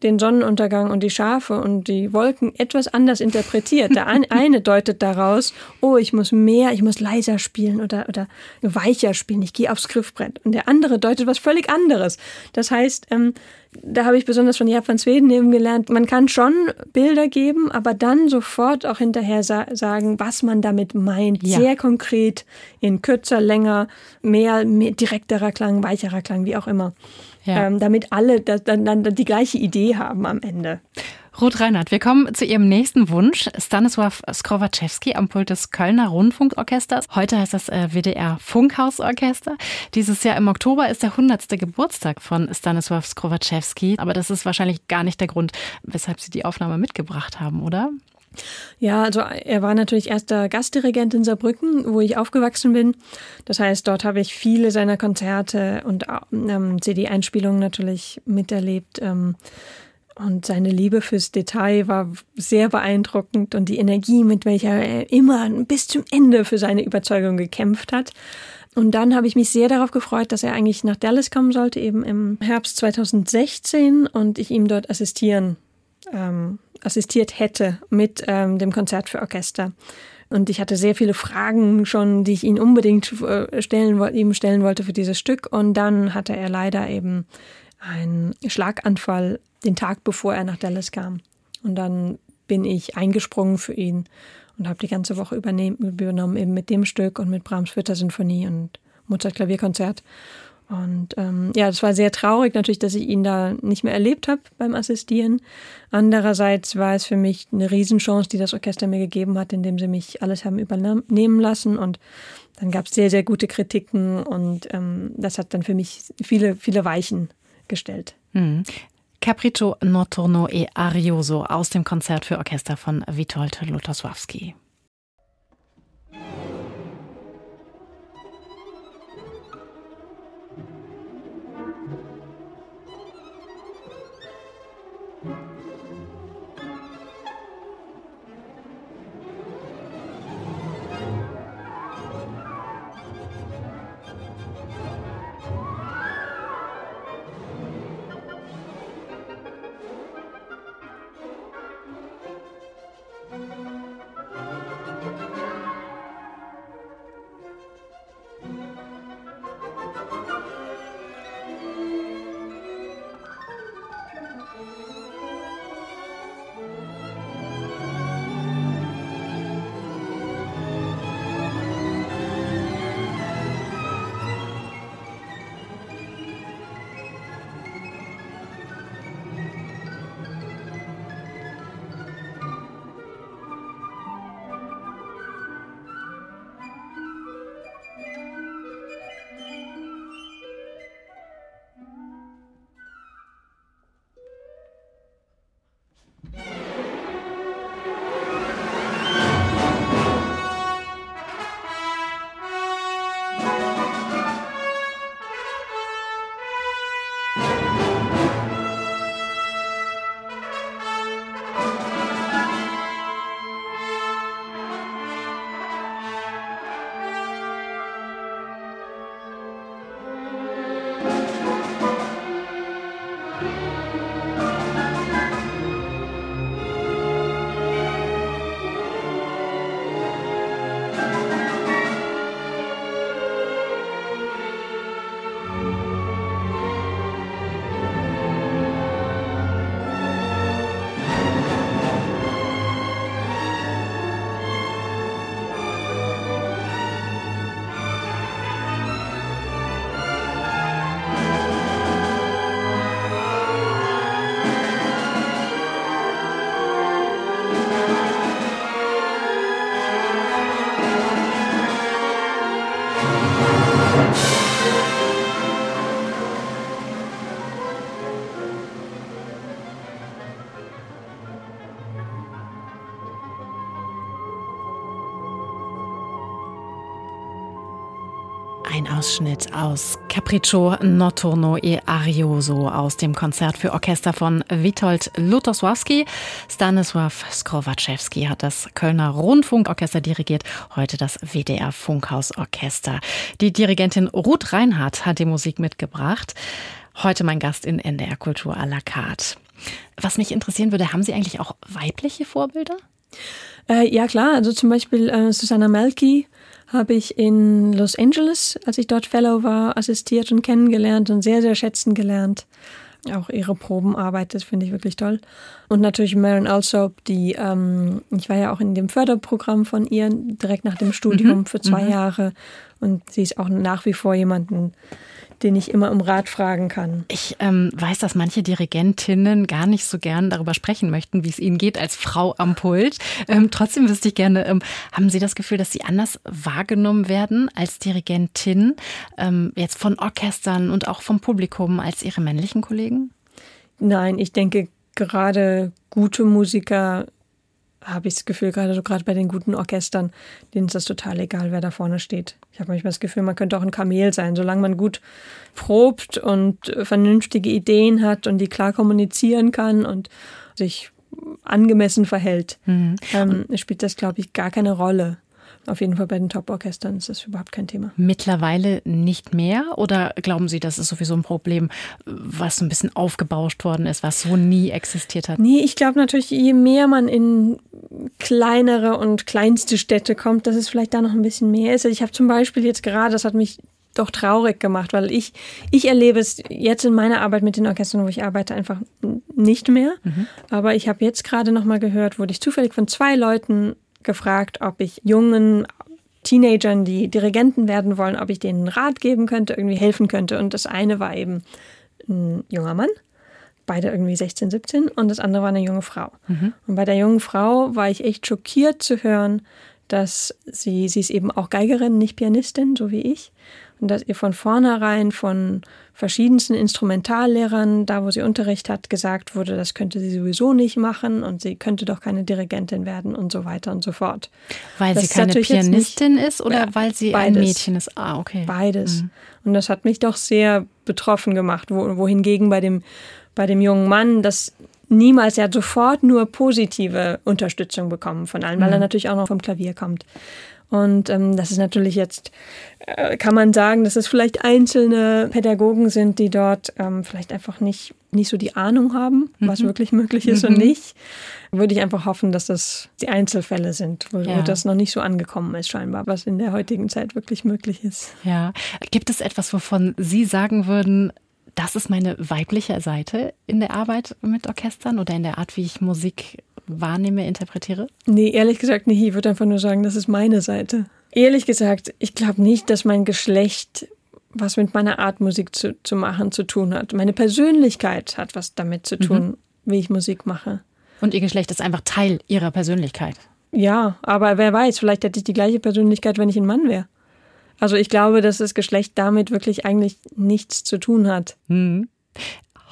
den Sonnenuntergang und die Schafe und die Wolken etwas anders interpretiert. Der eine deutet daraus, oh, ich muss mehr, ich muss leiser spielen oder, oder weicher spielen, ich gehe aufs Griffbrett. Und der andere deutet was völlig anderes. Das heißt, ähm, da habe ich besonders von Japan Sweden eben gelernt, man kann schon Bilder geben, aber dann sofort auch hinterher sa sagen, was man damit meint. Ja. Sehr konkret, in kürzer, länger, mehr, mehr direkterer Klang, weicherer Klang, wie auch immer ja. ähm, damit alle das, dann, dann die gleiche Idee haben am Ende. Ruth Reinhardt, wir kommen zu Ihrem nächsten Wunsch. Stanisław Skrowaczewski am Pult des Kölner Rundfunkorchesters. Heute heißt das äh, WDR Funkhausorchester. Dieses Jahr im Oktober ist der 100. Geburtstag von Stanisław Skrowaczewski. Aber das ist wahrscheinlich gar nicht der Grund, weshalb Sie die Aufnahme mitgebracht haben, oder? Ja, also er war natürlich erster Gastdirigent in Saarbrücken, wo ich aufgewachsen bin. Das heißt, dort habe ich viele seiner Konzerte und ähm, CD-Einspielungen natürlich miterlebt. Ähm, und seine Liebe fürs Detail war sehr beeindruckend und die Energie, mit welcher er immer bis zum Ende für seine Überzeugung gekämpft hat. Und dann habe ich mich sehr darauf gefreut, dass er eigentlich nach Dallas kommen sollte, eben im Herbst 2016 und ich ihm dort assistieren ähm, assistiert hätte mit ähm, dem Konzert für Orchester. Und ich hatte sehr viele Fragen schon, die ich ihn unbedingt äh, stellen, ihm stellen wollte für dieses Stück. Und dann hatte er leider eben einen Schlaganfall den Tag bevor er nach Dallas kam. Und dann bin ich eingesprungen für ihn und habe die ganze Woche übernommen, eben mit dem Stück und mit Brahms Vierter Sinfonie und Mozart Klavierkonzert. Und ähm, ja, das war sehr traurig natürlich, dass ich ihn da nicht mehr erlebt habe beim Assistieren. Andererseits war es für mich eine Riesenchance, die das Orchester mir gegeben hat, indem sie mich alles haben übernehmen lassen. Und dann gab es sehr, sehr gute Kritiken und ähm, das hat dann für mich viele, viele Weichen gestellt. Mhm. Capriccio Notturno e Arioso aus dem Konzert für Orchester von Witold Lutosławski. Ausschnitt aus Capriccio Notturno e Arioso aus dem Konzert für Orchester von Witold Lutosławski. Stanisław Skrowaczewski hat das Kölner Rundfunkorchester dirigiert, heute das WDR Funkhausorchester. Die Dirigentin Ruth Reinhardt hat die Musik mitgebracht. Heute mein Gast in NDR Kultur à la carte. Was mich interessieren würde, haben Sie eigentlich auch weibliche Vorbilder? Äh, ja klar, also zum Beispiel äh, Susanna Melki habe ich in Los Angeles, als ich dort Fellow war, assistiert und kennengelernt und sehr, sehr schätzen gelernt. Auch ihre Probenarbeit, das finde ich wirklich toll. Und natürlich Maren Alsop, die, ähm, ich war ja auch in dem Förderprogramm von ihr direkt nach dem Studium mhm. für zwei mhm. Jahre. Und sie ist auch nach wie vor jemanden, den ich immer um Rat fragen kann. Ich ähm, weiß, dass manche Dirigentinnen gar nicht so gern darüber sprechen möchten, wie es ihnen geht als Frau am Pult. Ähm, trotzdem wüsste ich gerne, ähm, haben Sie das Gefühl, dass Sie anders wahrgenommen werden als Dirigentin, ähm, jetzt von Orchestern und auch vom Publikum als Ihre männlichen Kollegen? Nein, ich denke, gerade gute Musiker habe ich das Gefühl, gerade so gerade bei den guten Orchestern, denen ist das total egal, wer da vorne steht. Ich habe manchmal das Gefühl, man könnte auch ein Kamel sein, solange man gut probt und vernünftige Ideen hat und die klar kommunizieren kann und sich angemessen verhält, mhm. ähm, spielt das, glaube ich, gar keine Rolle auf jeden Fall bei den Top-Orchestern ist das überhaupt kein Thema. Mittlerweile nicht mehr? Oder glauben Sie, das ist sowieso ein Problem, was ein bisschen aufgebauscht worden ist, was so nie existiert hat? Nee, ich glaube natürlich, je mehr man in kleinere und kleinste Städte kommt, dass es vielleicht da noch ein bisschen mehr ist. Ich habe zum Beispiel jetzt gerade, das hat mich doch traurig gemacht, weil ich, ich erlebe es jetzt in meiner Arbeit mit den Orchestern, wo ich arbeite, einfach nicht mehr. Mhm. Aber ich habe jetzt gerade noch mal gehört, wurde ich zufällig von zwei Leuten gefragt, ob ich jungen Teenagern, die Dirigenten werden wollen, ob ich denen Rat geben könnte, irgendwie helfen könnte. Und das eine war eben ein junger Mann, beide irgendwie 16, 17, und das andere war eine junge Frau. Mhm. Und bei der jungen Frau war ich echt schockiert zu hören, dass sie, sie ist eben auch Geigerin, nicht Pianistin, so wie ich, und dass ihr von vornherein von verschiedensten Instrumentallehrern, da wo sie Unterricht hat, gesagt wurde, das könnte sie sowieso nicht machen und sie könnte doch keine Dirigentin werden und so weiter und so fort. Weil das sie keine Pianistin nicht, ist oder ja, weil sie beides. ein Mädchen ist? Ah, okay. Beides. Mhm. Und das hat mich doch sehr betroffen gemacht, wo, wohingegen bei dem, bei dem jungen Mann das niemals, er hat sofort nur positive Unterstützung bekommen von allen, weil mhm. er natürlich auch noch vom Klavier kommt. Und ähm, das ist natürlich jetzt, äh, kann man sagen, dass es vielleicht einzelne Pädagogen sind, die dort ähm, vielleicht einfach nicht, nicht so die Ahnung haben, mhm. was wirklich möglich ist mhm. und nicht. Würde ich einfach hoffen, dass das die Einzelfälle sind, wo, ja. wo das noch nicht so angekommen ist, scheinbar, was in der heutigen Zeit wirklich möglich ist. Ja. Gibt es etwas, wovon Sie sagen würden, das ist meine weibliche Seite in der Arbeit mit Orchestern oder in der Art, wie ich Musik wahrnehme, interpretiere? Nee, ehrlich gesagt nicht. Ich würde einfach nur sagen, das ist meine Seite. Ehrlich gesagt, ich glaube nicht, dass mein Geschlecht was mit meiner Art Musik zu, zu machen zu tun hat. Meine Persönlichkeit hat was damit zu tun, mhm. wie ich Musik mache. Und Ihr Geschlecht ist einfach Teil Ihrer Persönlichkeit. Ja, aber wer weiß, vielleicht hätte ich die gleiche Persönlichkeit, wenn ich ein Mann wäre. Also ich glaube, dass das Geschlecht damit wirklich eigentlich nichts zu tun hat. Mhm.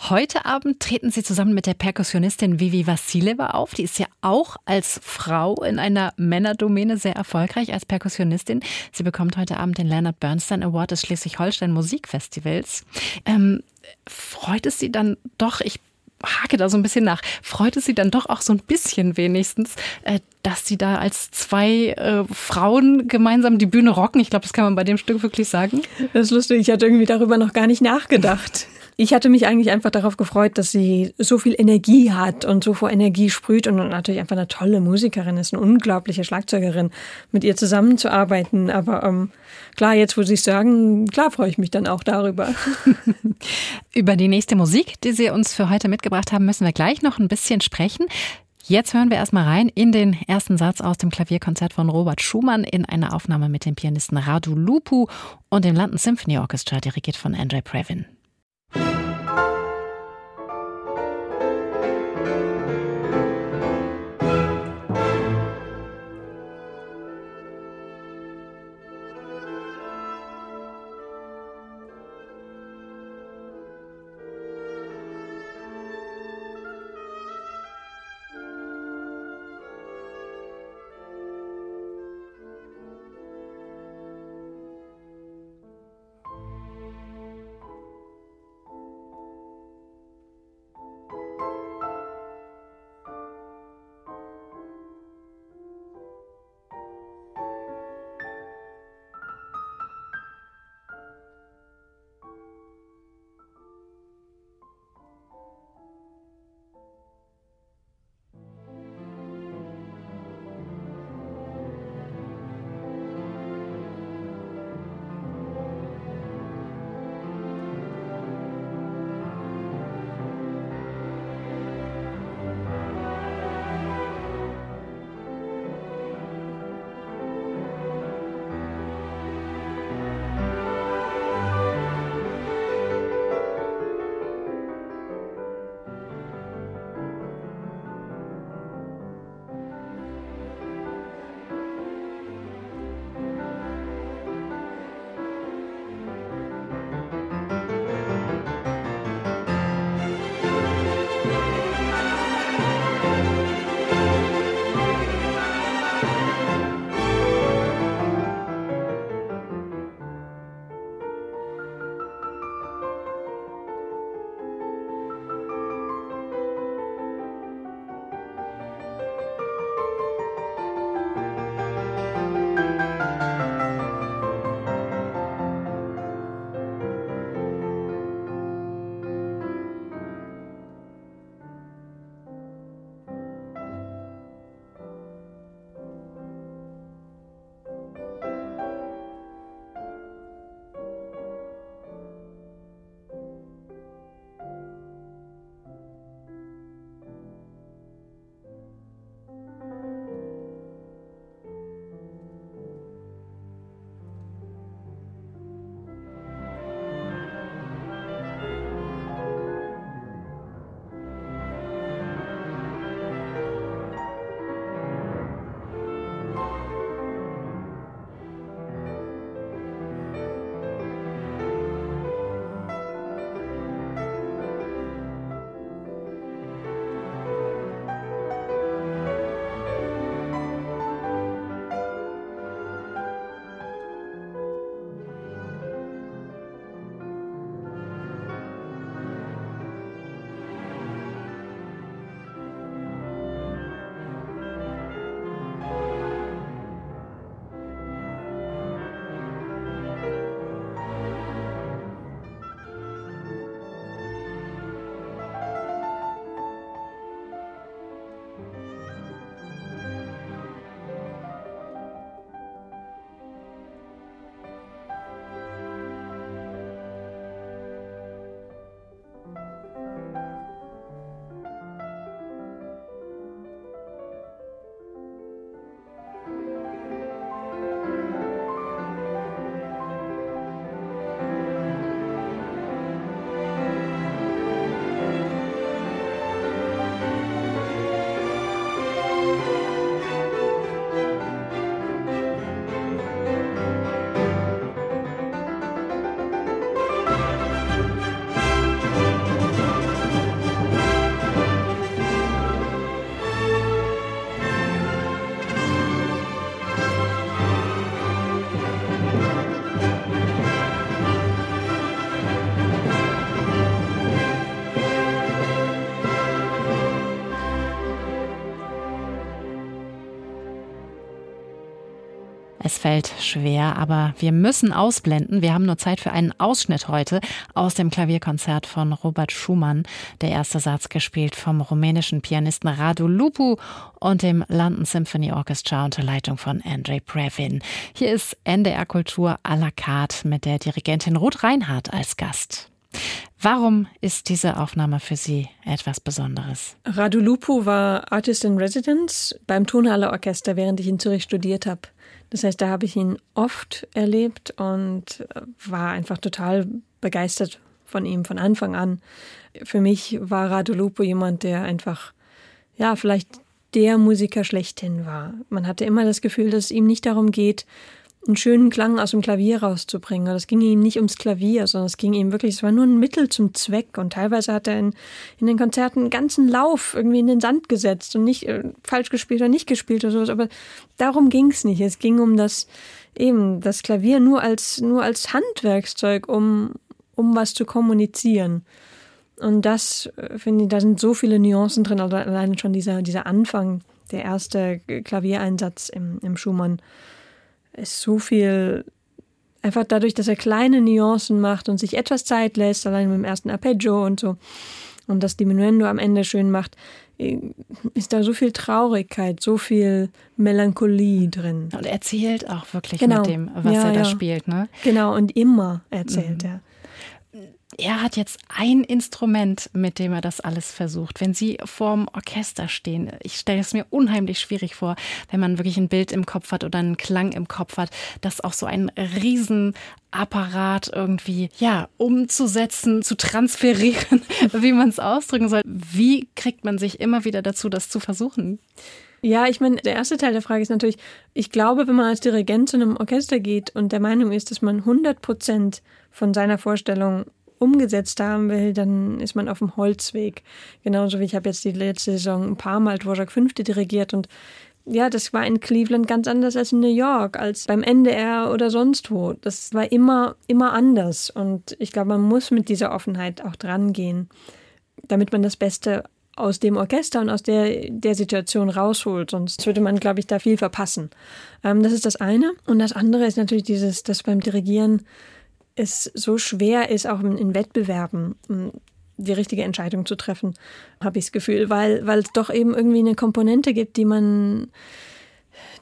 Heute Abend treten Sie zusammen mit der Perkussionistin Vivi Vassileva auf. Die ist ja auch als Frau in einer Männerdomäne sehr erfolgreich als Perkussionistin. Sie bekommt heute Abend den Leonard Bernstein Award des Schleswig-Holstein Musikfestivals. Ähm, freut es Sie dann doch, ich hake da so ein bisschen nach, freut es Sie dann doch auch so ein bisschen wenigstens, äh, dass Sie da als zwei äh, Frauen gemeinsam die Bühne rocken? Ich glaube, das kann man bei dem Stück wirklich sagen. Das ist lustig, ich hatte irgendwie darüber noch gar nicht nachgedacht. Ich hatte mich eigentlich einfach darauf gefreut, dass sie so viel Energie hat und so vor Energie sprüht und natürlich einfach eine tolle Musikerin ist, eine unglaubliche Schlagzeugerin, mit ihr zusammenzuarbeiten. Aber ähm, klar, jetzt wo Sie es sagen, klar freue ich mich dann auch darüber. Über die nächste Musik, die Sie uns für heute mitgebracht haben, müssen wir gleich noch ein bisschen sprechen. Jetzt hören wir erstmal rein in den ersten Satz aus dem Klavierkonzert von Robert Schumann in einer Aufnahme mit dem Pianisten Radu Lupu und dem London Symphony Orchestra, dirigiert von Andre Previn. you fällt schwer, aber wir müssen ausblenden. Wir haben nur Zeit für einen Ausschnitt heute aus dem Klavierkonzert von Robert Schumann. Der erste Satz gespielt vom rumänischen Pianisten Radu Lupu und dem London Symphony Orchestra unter Leitung von Andre Previn. Hier ist NDR Kultur à la carte mit der Dirigentin Ruth Reinhardt als Gast. Warum ist diese Aufnahme für Sie etwas Besonderes? Radu Lupu war Artist in Residence beim Tonhalle Orchester, während ich in Zürich studiert habe. Das heißt, da habe ich ihn oft erlebt und war einfach total begeistert von ihm von Anfang an. Für mich war Radu Lupu jemand, der einfach, ja, vielleicht der Musiker schlechthin war. Man hatte immer das Gefühl, dass es ihm nicht darum geht, einen schönen Klang aus dem Klavier rauszubringen. Das ging ihm nicht ums Klavier, sondern es ging ihm wirklich, es war nur ein Mittel zum Zweck. Und teilweise hat er in, in den Konzerten einen ganzen Lauf irgendwie in den Sand gesetzt und nicht äh, falsch gespielt oder nicht gespielt oder sowas. Aber darum ging es nicht. Es ging um das, eben, das Klavier nur als, nur als Handwerkszeug, um, um was zu kommunizieren. Und das, äh, finde ich, da sind so viele Nuancen drin, also allein schon dieser, dieser Anfang, der erste Klaviereinsatz im, im Schumann ist so viel einfach dadurch, dass er kleine Nuancen macht und sich etwas Zeit lässt, allein mit dem ersten Arpeggio und so, und das Diminuendo am Ende schön macht, ist da so viel Traurigkeit, so viel Melancholie drin. Und er erzählt auch wirklich genau. mit dem, was ja, er da ja. spielt, ne? Genau, und immer erzählt mhm. er er hat jetzt ein Instrument, mit dem er das alles versucht. Wenn Sie vorm Orchester stehen, ich stelle es mir unheimlich schwierig vor, wenn man wirklich ein Bild im Kopf hat oder einen Klang im Kopf hat, das auch so ein Riesenapparat irgendwie, ja, umzusetzen, zu transferieren, wie man es ausdrücken soll. Wie kriegt man sich immer wieder dazu, das zu versuchen? Ja, ich meine, der erste Teil der Frage ist natürlich, ich glaube, wenn man als Dirigent zu einem Orchester geht und der Meinung ist, dass man 100 Prozent von seiner Vorstellung umgesetzt haben will, dann ist man auf dem Holzweg. Genauso wie ich habe jetzt die letzte Saison ein paar Mal Dvorak Fünfte dirigiert und ja, das war in Cleveland ganz anders als in New York, als beim NDR oder sonst wo. Das war immer, immer anders. Und ich glaube, man muss mit dieser Offenheit auch dran gehen, damit man das Beste aus dem Orchester und aus der, der Situation rausholt. Sonst würde man, glaube ich, da viel verpassen. Ähm, das ist das eine. Und das andere ist natürlich dieses, dass beim Dirigieren es so schwer ist, auch in Wettbewerben die richtige Entscheidung zu treffen, habe ich das Gefühl, weil, weil es doch eben irgendwie eine Komponente gibt, die man,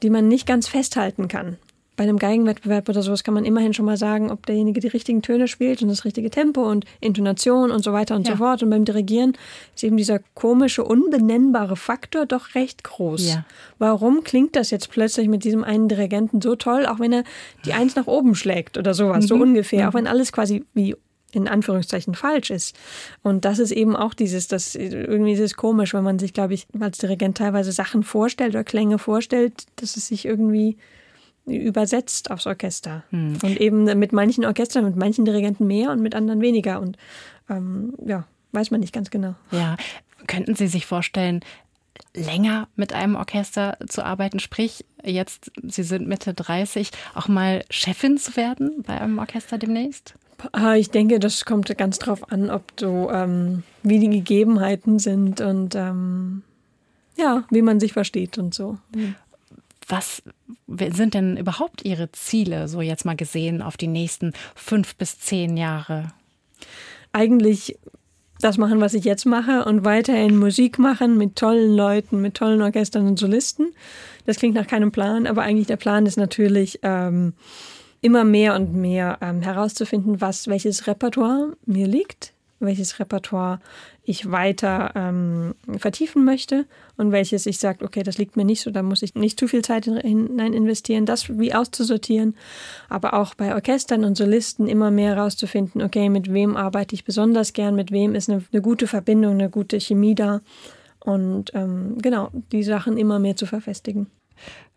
die man nicht ganz festhalten kann bei einem Geigenwettbewerb oder sowas kann man immerhin schon mal sagen, ob derjenige die richtigen Töne spielt und das richtige Tempo und Intonation und so weiter und ja. so fort. Und beim Dirigieren ist eben dieser komische, unbenennbare Faktor doch recht groß. Ja. Warum klingt das jetzt plötzlich mit diesem einen Dirigenten so toll, auch wenn er die Eins nach oben schlägt oder sowas, mhm. so ungefähr, mhm. auch wenn alles quasi wie in Anführungszeichen falsch ist. Und das ist eben auch dieses, das irgendwie ist es komisch, wenn man sich, glaube ich, als Dirigent teilweise Sachen vorstellt oder Klänge vorstellt, dass es sich irgendwie übersetzt aufs Orchester. Hm. Und eben mit manchen Orchestern, mit manchen Dirigenten mehr und mit anderen weniger. Und ähm, ja, weiß man nicht ganz genau. Ja, könnten Sie sich vorstellen, länger mit einem Orchester zu arbeiten, sprich jetzt, Sie sind Mitte 30, auch mal Chefin zu werden bei einem Orchester demnächst? Ah, ich denke, das kommt ganz drauf an, ob so, ähm, wie die Gegebenheiten sind und ähm, ja, wie man sich versteht und so. Mhm. Was sind denn überhaupt Ihre Ziele, so jetzt mal gesehen, auf die nächsten fünf bis zehn Jahre? Eigentlich das machen, was ich jetzt mache und weiterhin Musik machen mit tollen Leuten, mit tollen Orchestern und Solisten. Das klingt nach keinem Plan, aber eigentlich der Plan ist natürlich ähm, immer mehr und mehr ähm, herauszufinden, was welches Repertoire mir liegt, welches Repertoire ich weiter ähm, vertiefen möchte und welches ich sage, okay, das liegt mir nicht so, da muss ich nicht zu viel Zeit hinein investieren, das wie auszusortieren, aber auch bei Orchestern und Solisten immer mehr herauszufinden, okay, mit wem arbeite ich besonders gern, mit wem ist eine, eine gute Verbindung, eine gute Chemie da und ähm, genau, die Sachen immer mehr zu verfestigen.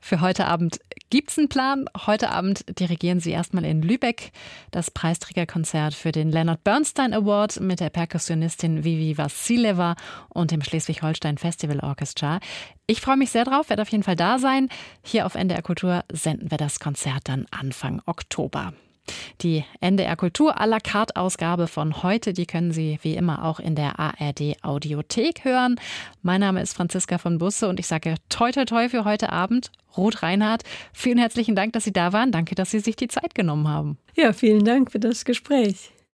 Für heute Abend gibt's einen Plan. Heute Abend dirigieren Sie erstmal in Lübeck das Preisträgerkonzert für den Leonard Bernstein Award mit der Perkussionistin Vivi Vassileva und dem Schleswig-Holstein Festival Orchestra. Ich freue mich sehr drauf, werde auf jeden Fall da sein. Hier auf NDR Kultur senden wir das Konzert dann Anfang Oktober. Die NDR Kultur à la carte Ausgabe von heute, die können Sie wie immer auch in der ARD Audiothek hören. Mein Name ist Franziska von Busse und ich sage toi toi toi für heute Abend. Ruth Reinhardt, vielen herzlichen Dank, dass Sie da waren. Danke, dass Sie sich die Zeit genommen haben. Ja, vielen Dank für das Gespräch.